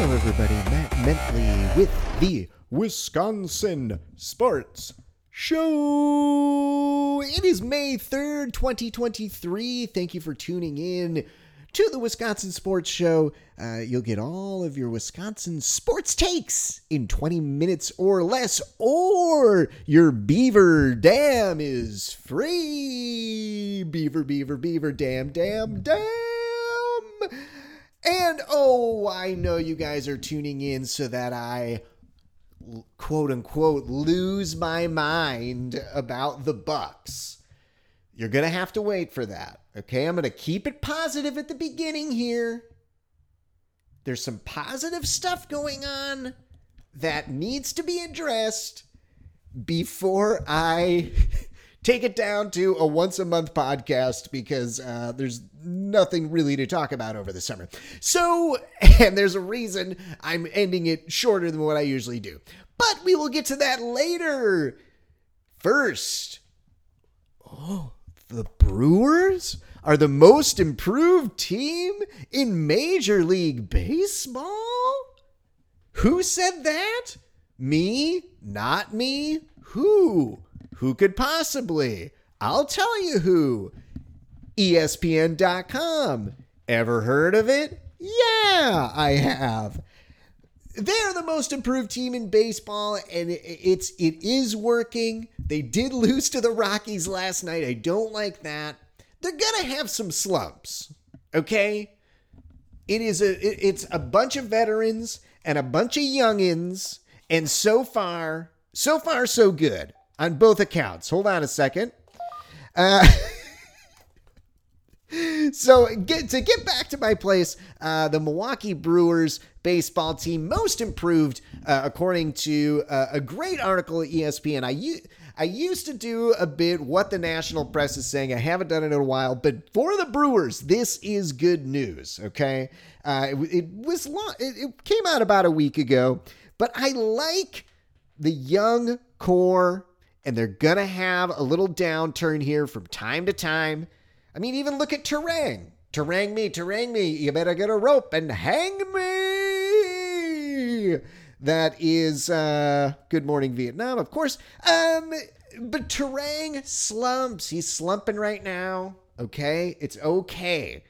Hello, everybody. Matt Mentley with the Wisconsin Sports Show. It is May 3rd, 2023. Thank you for tuning in to the Wisconsin Sports Show. Uh, you'll get all of your Wisconsin sports takes in 20 minutes or less, or your Beaver Dam is free. Beaver, Beaver, Beaver, Dam, Dam, Dam. And oh, I know you guys are tuning in so that I quote unquote lose my mind about the Bucks. You're going to have to wait for that. Okay? I'm going to keep it positive at the beginning here. There's some positive stuff going on that needs to be addressed before I take it down to a once a month podcast because uh, there's nothing really to talk about over the summer. So, and there's a reason I'm ending it shorter than what I usually do. But we will get to that later. First, oh, the Brewers are the most improved team in Major League Baseball? Who said that? Me? Not me? Who? Who could possibly? I'll tell you who. ESPN.com. Ever heard of it? Yeah, I have. They're the most improved team in baseball, and it's it is working. They did lose to the Rockies last night. I don't like that. They're gonna have some slumps. Okay, it is a it's a bunch of veterans and a bunch of youngins, and so far, so far, so good on both accounts. Hold on a second. Uh, so get to get back to my place, uh, the Milwaukee Brewers baseball team most improved, uh, according to uh, a great article at ESPN. I u- I used to do a bit what the national press is saying. I haven't done it in a while, but for the Brewers, this is good news. Okay, uh, it, it was long, it, it came out about a week ago, but I like the young core, and they're gonna have a little downturn here from time to time. I mean, even look at Turang. Terang me, terang me. You better get a rope and hang me. That is uh, Good Morning Vietnam, of course. Um, but Turang slumps. He's slumping right now. Okay, it's okay.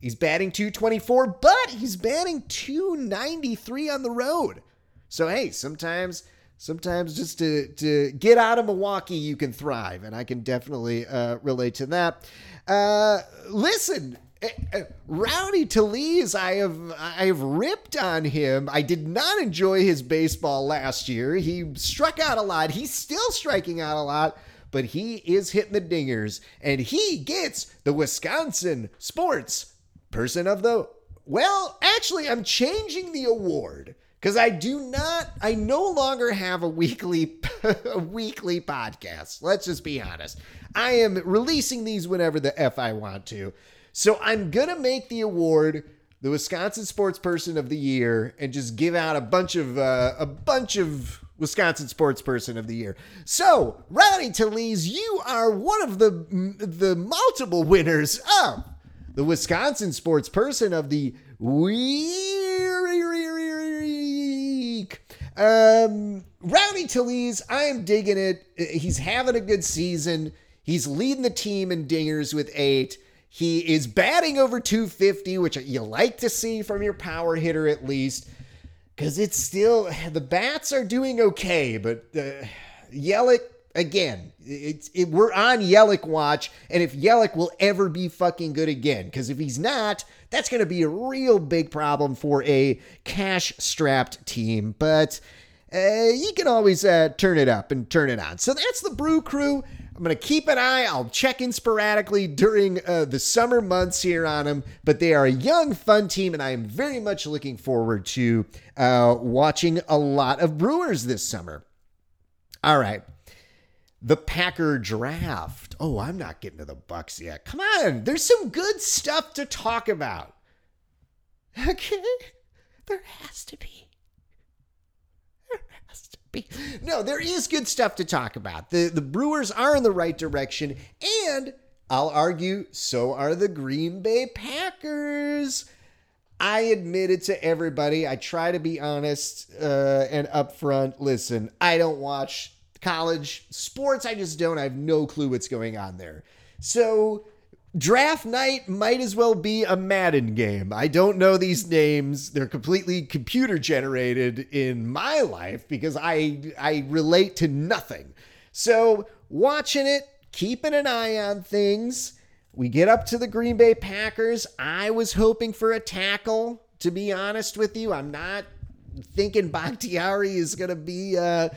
He's batting 224, but he's batting 293 on the road. So hey, sometimes sometimes just to to get out of Milwaukee you can thrive and I can definitely uh, relate to that. Uh, listen, eh, eh, Rowdy Tellez, I have I have ripped on him. I did not enjoy his baseball last year. He struck out a lot. He's still striking out a lot but he is hitting the dingers and he gets the Wisconsin Sports Person of the Well, actually I'm changing the award cuz I do not I no longer have a weekly a weekly podcast. Let's just be honest. I am releasing these whenever the f I want to. So I'm going to make the award the Wisconsin Sports Person of the Year and just give out a bunch of uh, a bunch of Wisconsin Sports Person of the Year. So, Rowdy Tellez, you are one of the the multiple winners of the Wisconsin Sports Person of the Week. Um, Rowdy Tellez, I am digging it. He's having a good season. He's leading the team in dingers with eight. He is batting over 250, which you like to see from your power hitter at least, because it's still the bats are doing okay, but uh, Yelich again, it's it, we're on Yelich watch, and if Yelich will ever be fucking good again, because if he's not, that's going to be a real big problem for a cash-strapped team. But uh, you can always uh, turn it up and turn it on. So that's the Brew Crew. I'm going to keep an eye. I'll check in sporadically during uh, the summer months here on them, but they are a young, fun team, and I am very much looking forward to uh, watching a lot of Brewers this summer. All right. The Packer draft. Oh, I'm not getting to the Bucks yet. Come on. There's some good stuff to talk about. Okay. There has to be. There has to be. No, there is good stuff to talk about. The the Brewers are in the right direction, and I'll argue so are the Green Bay Packers. I admit it to everybody. I try to be honest uh, and upfront. Listen, I don't watch college sports. I just don't. I have no clue what's going on there. So draft night might as well be a Madden game. I don't know these names. They're completely computer generated in my life because I I relate to nothing. So watching it, keeping an eye on things. We get up to the Green Bay Packers. I was hoping for a tackle, to be honest with you. I'm not thinking Bakhtiari is going to be uh,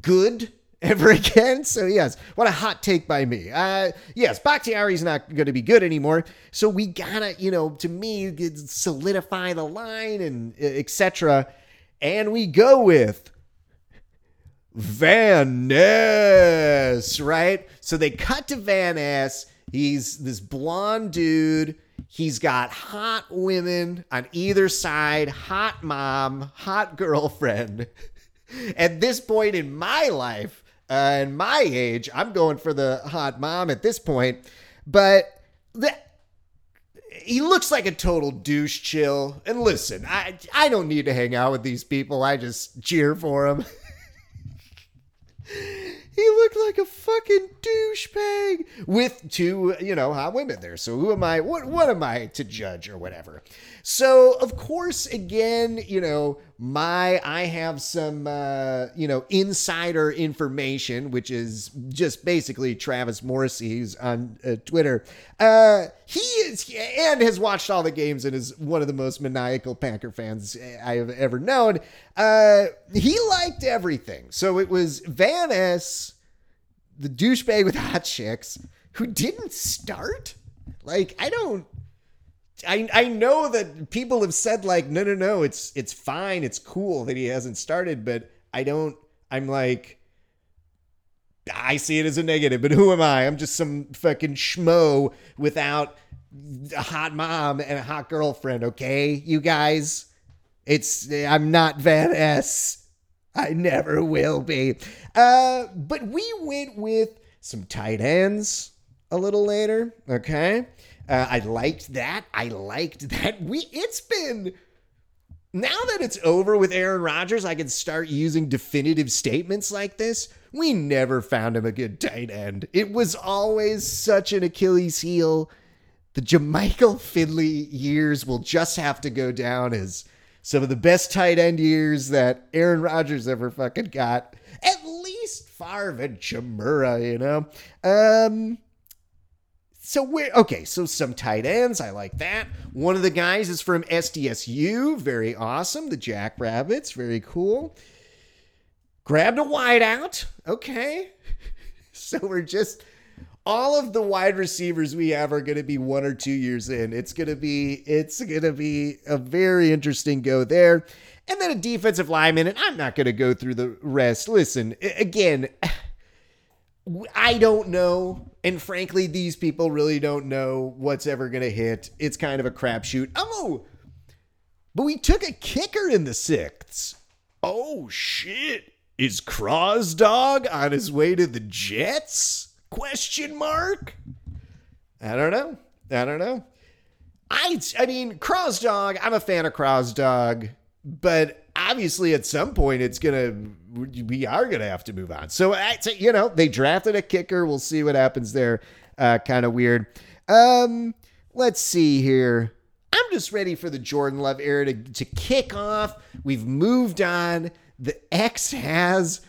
good ever again. So, yes, what a hot take by me. Uh, yes, Bakhtiari's not going to be good anymore. So, we got to, you know, to me, solidify the line and etc. And we go with Van Ness, right? So they cut to Van Ness. He's this blonde dude. He's got hot women on either side, hot mom, hot girlfriend. At this point in my life uh, my age, I'm going for the hot mom at this point. But that he looks like a total douche chill. And listen, I I don't need to hang out with these people. I just cheer for them. he looked like a fucking douchebag with two, you know, hot women there. So who am I? What what am I to judge or whatever? So of course, again, you know, my I have some uh, you know insider information, which is just basically Travis Morrissey's on uh, Twitter. Uh, he is and has watched all the games and is one of the most maniacal Packer fans I have ever known. Uh, he liked everything, so it was Van Ness, the douchebag with hot chicks, who didn't start. Like I don't I I know that people have said like no no no it's it's fine it's cool that he hasn't started but I don't I'm like I see it as a negative but who am I? I'm just some fucking schmo without a hot mom and a hot girlfriend okay? You guys it's I'm not Van Ness I never will be. Uh but we went with some tight ends a little later okay uh, I liked that. I liked that. We it's been now that it's over with Aaron Rodgers, I can start using definitive statements like this. We never found him a good tight end. It was always such an Achilles heel. The Jermichael Finley years will just have to go down as some of the best tight end years that Aaron Rodgers ever fucking got. At least Favre and Chmura, you know. Um, so we're okay. So some tight ends, I like that. One of the guys is from SDSU, very awesome. The Jackrabbits, very cool. Grabbed a wideout, okay. so we're just all of the wide receivers we have are going to be one or two years in. It's going to be it's going to be a very interesting go there. And then a defensive lineman, and I'm not going to go through the rest. Listen, again. I don't know. And frankly, these people really don't know what's ever going to hit. It's kind of a crapshoot. Oh, but we took a kicker in the sixths. Oh, shit. Is Crosdog on his way to the Jets? Question mark. I don't know. I don't know. I I mean, Crosdog, I'm a fan of Crosdog, but obviously at some point it's gonna we are gonna have to move on. So you know they drafted a kicker. We'll see what happens there. Uh, kind of weird. Um, let's see here. I'm just ready for the Jordan Love era to, to kick off. We've moved on. The X has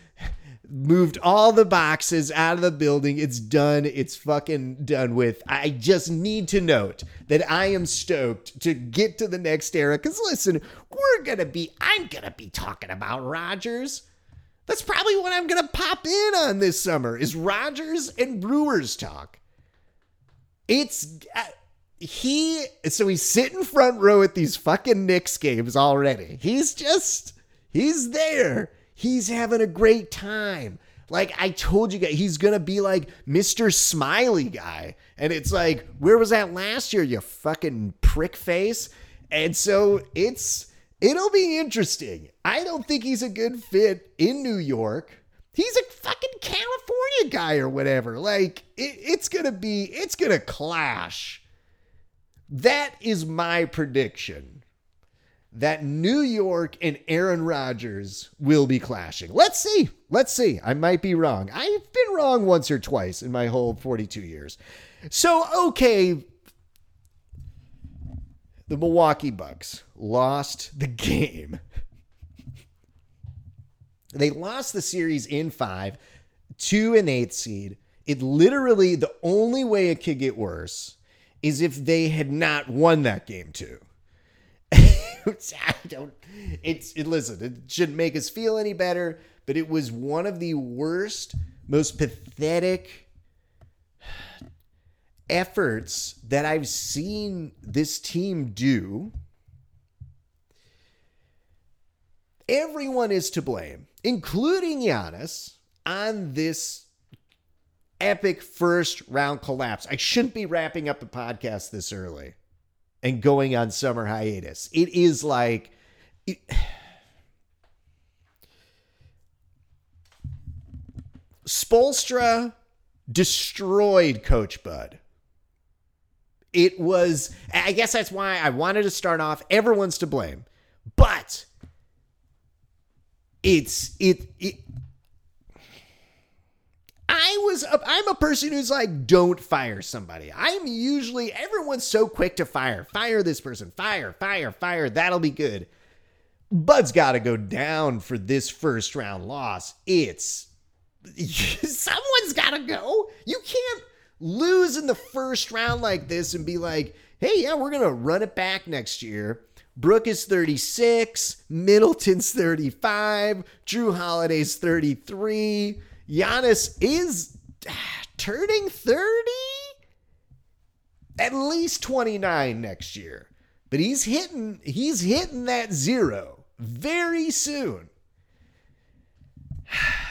moved all the boxes out of the building. It's done. It's fucking done with. I just need to note that I am stoked to get to the next era. Because listen, we're going to be, I'm going to be talking about Rodgers. That's probably what I'm going to pop in on this summer is Rodgers and Brewers talk. It's. Uh, he so he's sitting front row at these fucking Knicks games already. He's just he's there He's having a great time. Like I told you guys, he's gonna be like Mr. Smiley guy. And it's like, where was that last year, you fucking prick face? And so it's it'll be interesting. I don't think he's a good fit in New York. He's a fucking California guy or whatever. Like it, it's gonna be, it's gonna clash. That is my prediction that New York and Aaron Rodgers will be clashing. Let's see. Let's see. I might be wrong. I've been wrong once or twice in my whole 42 years. So, okay. The Milwaukee Bucks lost the game. they lost the series in five to an eighth seed. It literally, the only way it could get worse is if they had not won that game too. I don't. It's it, listen. It shouldn't make us feel any better, but it was one of the worst, most pathetic efforts that I've seen this team do. Everyone is to blame, including Giannis, on this epic first round collapse. I shouldn't be wrapping up the podcast this early and going on summer hiatus. It is like. It, Spoelstra destroyed Coach Bud. It was, I guess that's why I wanted to start off. Everyone's to blame, but it's it it I was a, I'm a person who's like don't fire somebody. I'm usually everyone's so quick to fire. Fire this person. Fire, fire, fire. That'll be good. Bud's got to go down for this first round loss. It's someone's got to go. You can't lose in the first round like this and be like, "Hey, yeah, we're going to run it back next year." Brook is 36, Middleton's 35, Jrue Holiday's 33. Giannis is ah, turning 30? At least 29 next year. But he's hitting he's hitting that zero very soon.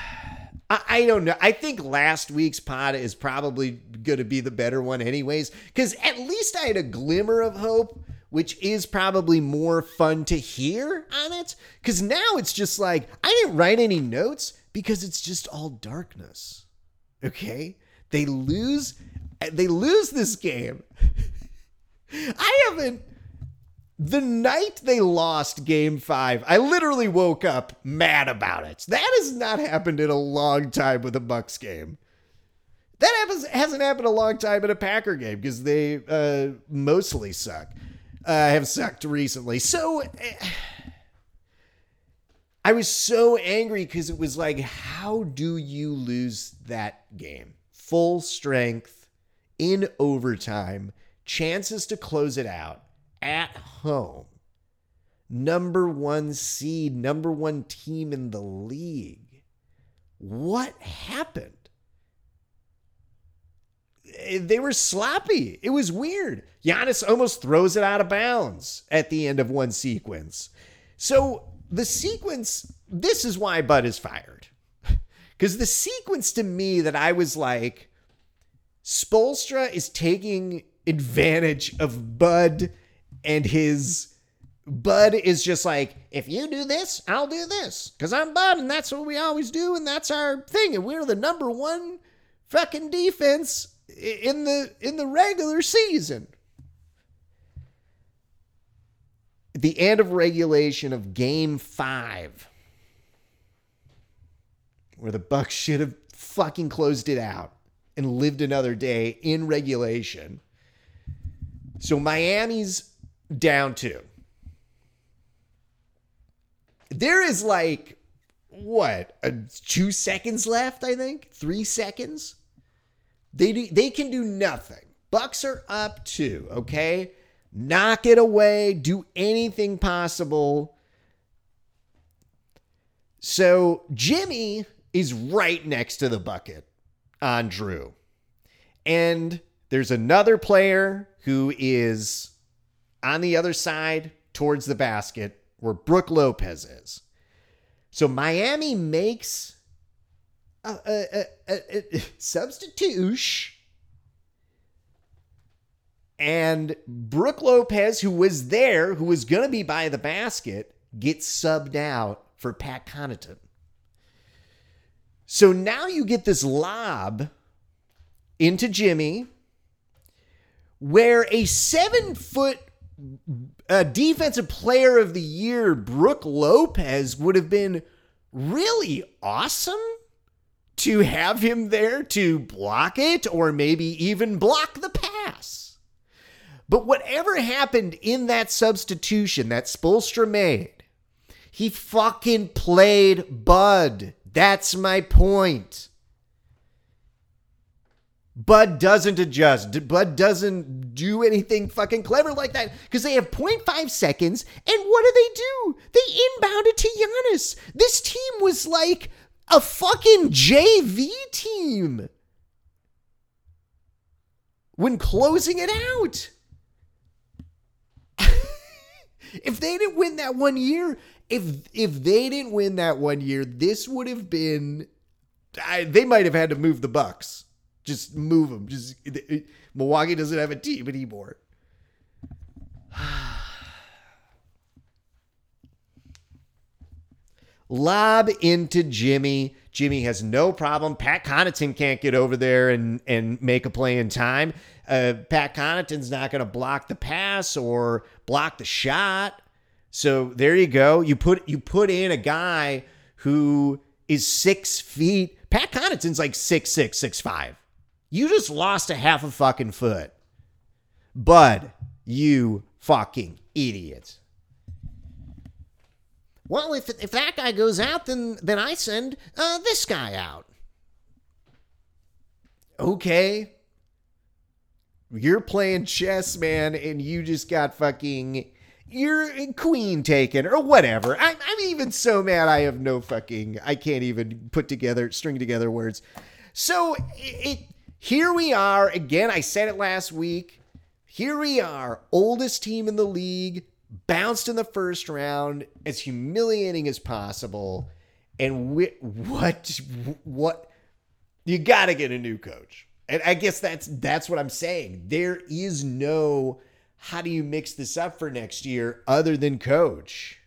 I, I don't know. I think last week's pod is probably going to be the better one, anyways, because at least I had a glimmer of hope, which is probably more fun to hear on it. Because now it's just like, I didn't write any notes because it's just all darkness. Okay? They lose they lose this game. I haven't the night they lost game 5, I literally woke up mad about it. That has not happened in a long time with a Bucks game. That happens, hasn't happened a long time in a Packer game because they uh, mostly suck. Uh, have sucked recently. So uh, I was so angry because it was like, how do you lose that game? Full strength in overtime, chances to close it out at home. Number one seed, number one team in the league. What happened? They were sloppy. It was weird. Giannis almost throws it out of bounds at the end of one sequence. So the sequence, this is why Bud is fired. Because the sequence to me that I was like, Spoelstra is taking advantage of Bud and his. Bud is just like, if you do this, I'll do this. Because I'm Bud, and that's what we always do, and that's our thing. And we're the number one fucking defense in the in the regular season. the end of regulation of game five, where the Bucks should have fucking closed it out and lived another day in regulation. So Miami's down two. There is like what a, two seconds left. I think three seconds. They do, they can do nothing. Bucks are up two. Okay, knock it away, do anything possible. So Jimmy is right next to the bucket on Jrue, And there's another player who is on the other side towards the basket where Brook Lopez is. So Miami makes a, a, a, a substitution and Brook Lopez, who was there, who was going to be by the basket, gets subbed out for Pat Connaughton. So now you get this lob into Jimmy, where a seven foot a defensive player of the year, Brook Lopez, would have been really awesome to have him there to block it or maybe even block the pass. But whatever happened in that substitution that Spoelstra made, he fucking played Bud. That's my point. Bud doesn't adjust. Bud doesn't do anything fucking clever like that because they have 0.5 seconds. And what do they do? They inbound it to Giannis. This team was like a fucking JV team when closing it out. if they didn't win that one year, if if they didn't win that one year, this would have been. I, they might have had to move the Bucks just move them. Just it, it, Milwaukee doesn't have a team anymore. Lob into Jimmy. Jimmy has no problem. Pat Connaughton can't get over there and, and make a play in time. Uh, Pat Connaughton's not going to block the pass or block the shot. So there you go. You put you put in a guy who is six feet. Pat Connaughton's like six six six five. You just lost a half a fucking foot. Bud, you fucking idiot. Well, if, if that guy goes out, then then I send uh, this guy out. Okay. You're playing chess, man, and you just got fucking your queen taken or whatever. I'm, I'm even so mad I have no fucking, I can't even put together, string together words. So it here we are again. I said it last week. Here we are, oldest team in the league, bounced in the first round, as humiliating as possible. And what, what, you got to get a new coach. And I guess that's that's what I'm saying. There is no how do you mix this up for next year other than coach.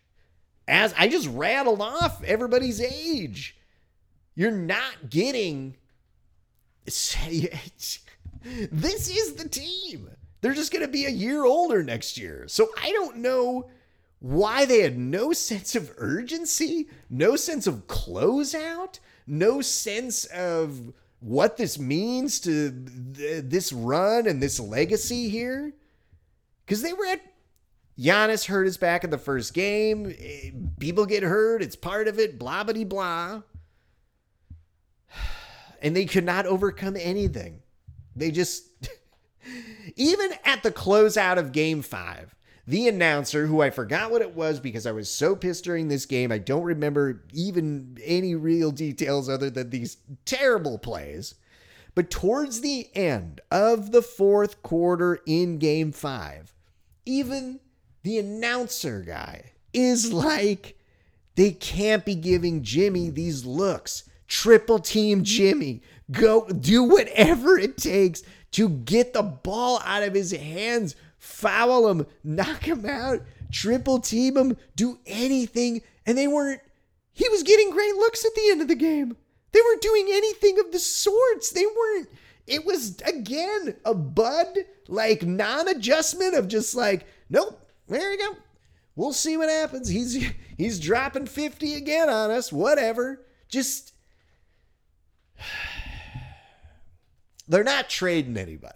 As I just rattled off everybody's age. You're not getting this is the team. They're just going to be a year older next year. So I don't know why they had no sense of urgency, no sense of closeout, no sense of what this means to th- this run and this legacy here. Because they were at Giannis hurt his back in the first game. Eh, people get hurt. It's part of it. Blah, blah, blah and they could not overcome anything. They just, even at the closeout of game five, the announcer, who I forgot what it was because I was so pissed during this game, I don't remember even any real details other than these terrible plays. But towards the end of the fourth quarter in game five, even the announcer guy is like, they can't be giving Jimmy these looks triple team Jimmy. Go do whatever it takes to get the ball out of his hands, foul him, knock him out, triple team him, do anything. And they weren't, he was getting great looks at the end of the game. They weren't doing anything of the sorts. They weren't, it was again a Bud like non adjustment of just like, nope, there you go. We'll see what happens. He's he's dropping 50 again on us, whatever. Just they're not trading anybody.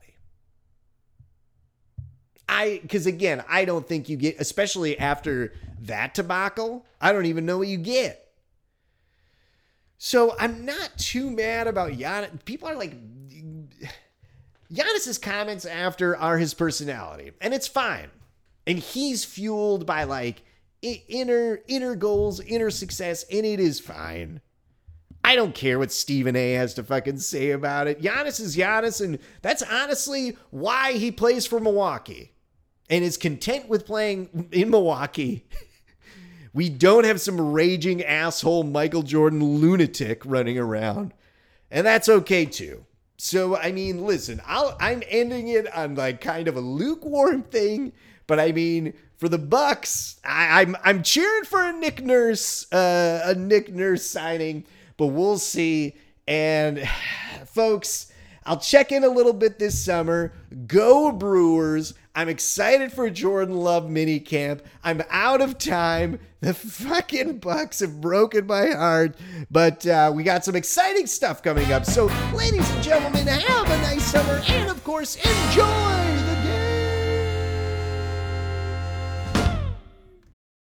I because again, I don't think you get, especially after that debacle. I don't even know what you get. So I'm not too mad about Giannis. People are like, Giannis's comments after are his personality, and it's fine. And he's fueled by like inner inner goals, inner success, and it is fine. I don't care what Stephen A has to fucking say about it. Giannis is Giannis, and that's honestly why he plays for Milwaukee and is content with playing in Milwaukee. we don't have some raging asshole Michael Jordan lunatic running around, and that's okay too. So I mean, listen, I'll, I'm ending it on like kind of a lukewarm thing, but I mean, for the Bucks, I, am I'm, I'm cheering for a Nick Nurse, uh, a Nick Nurse signing but we'll see. And folks, I'll check in a little bit this summer. Go Brewers. I'm excited for Jordan Love mini camp. I'm out of time. The fucking Bucks have broken my heart, but uh, we got some exciting stuff coming up. So, ladies and gentlemen, have a nice summer and, of course, enjoy the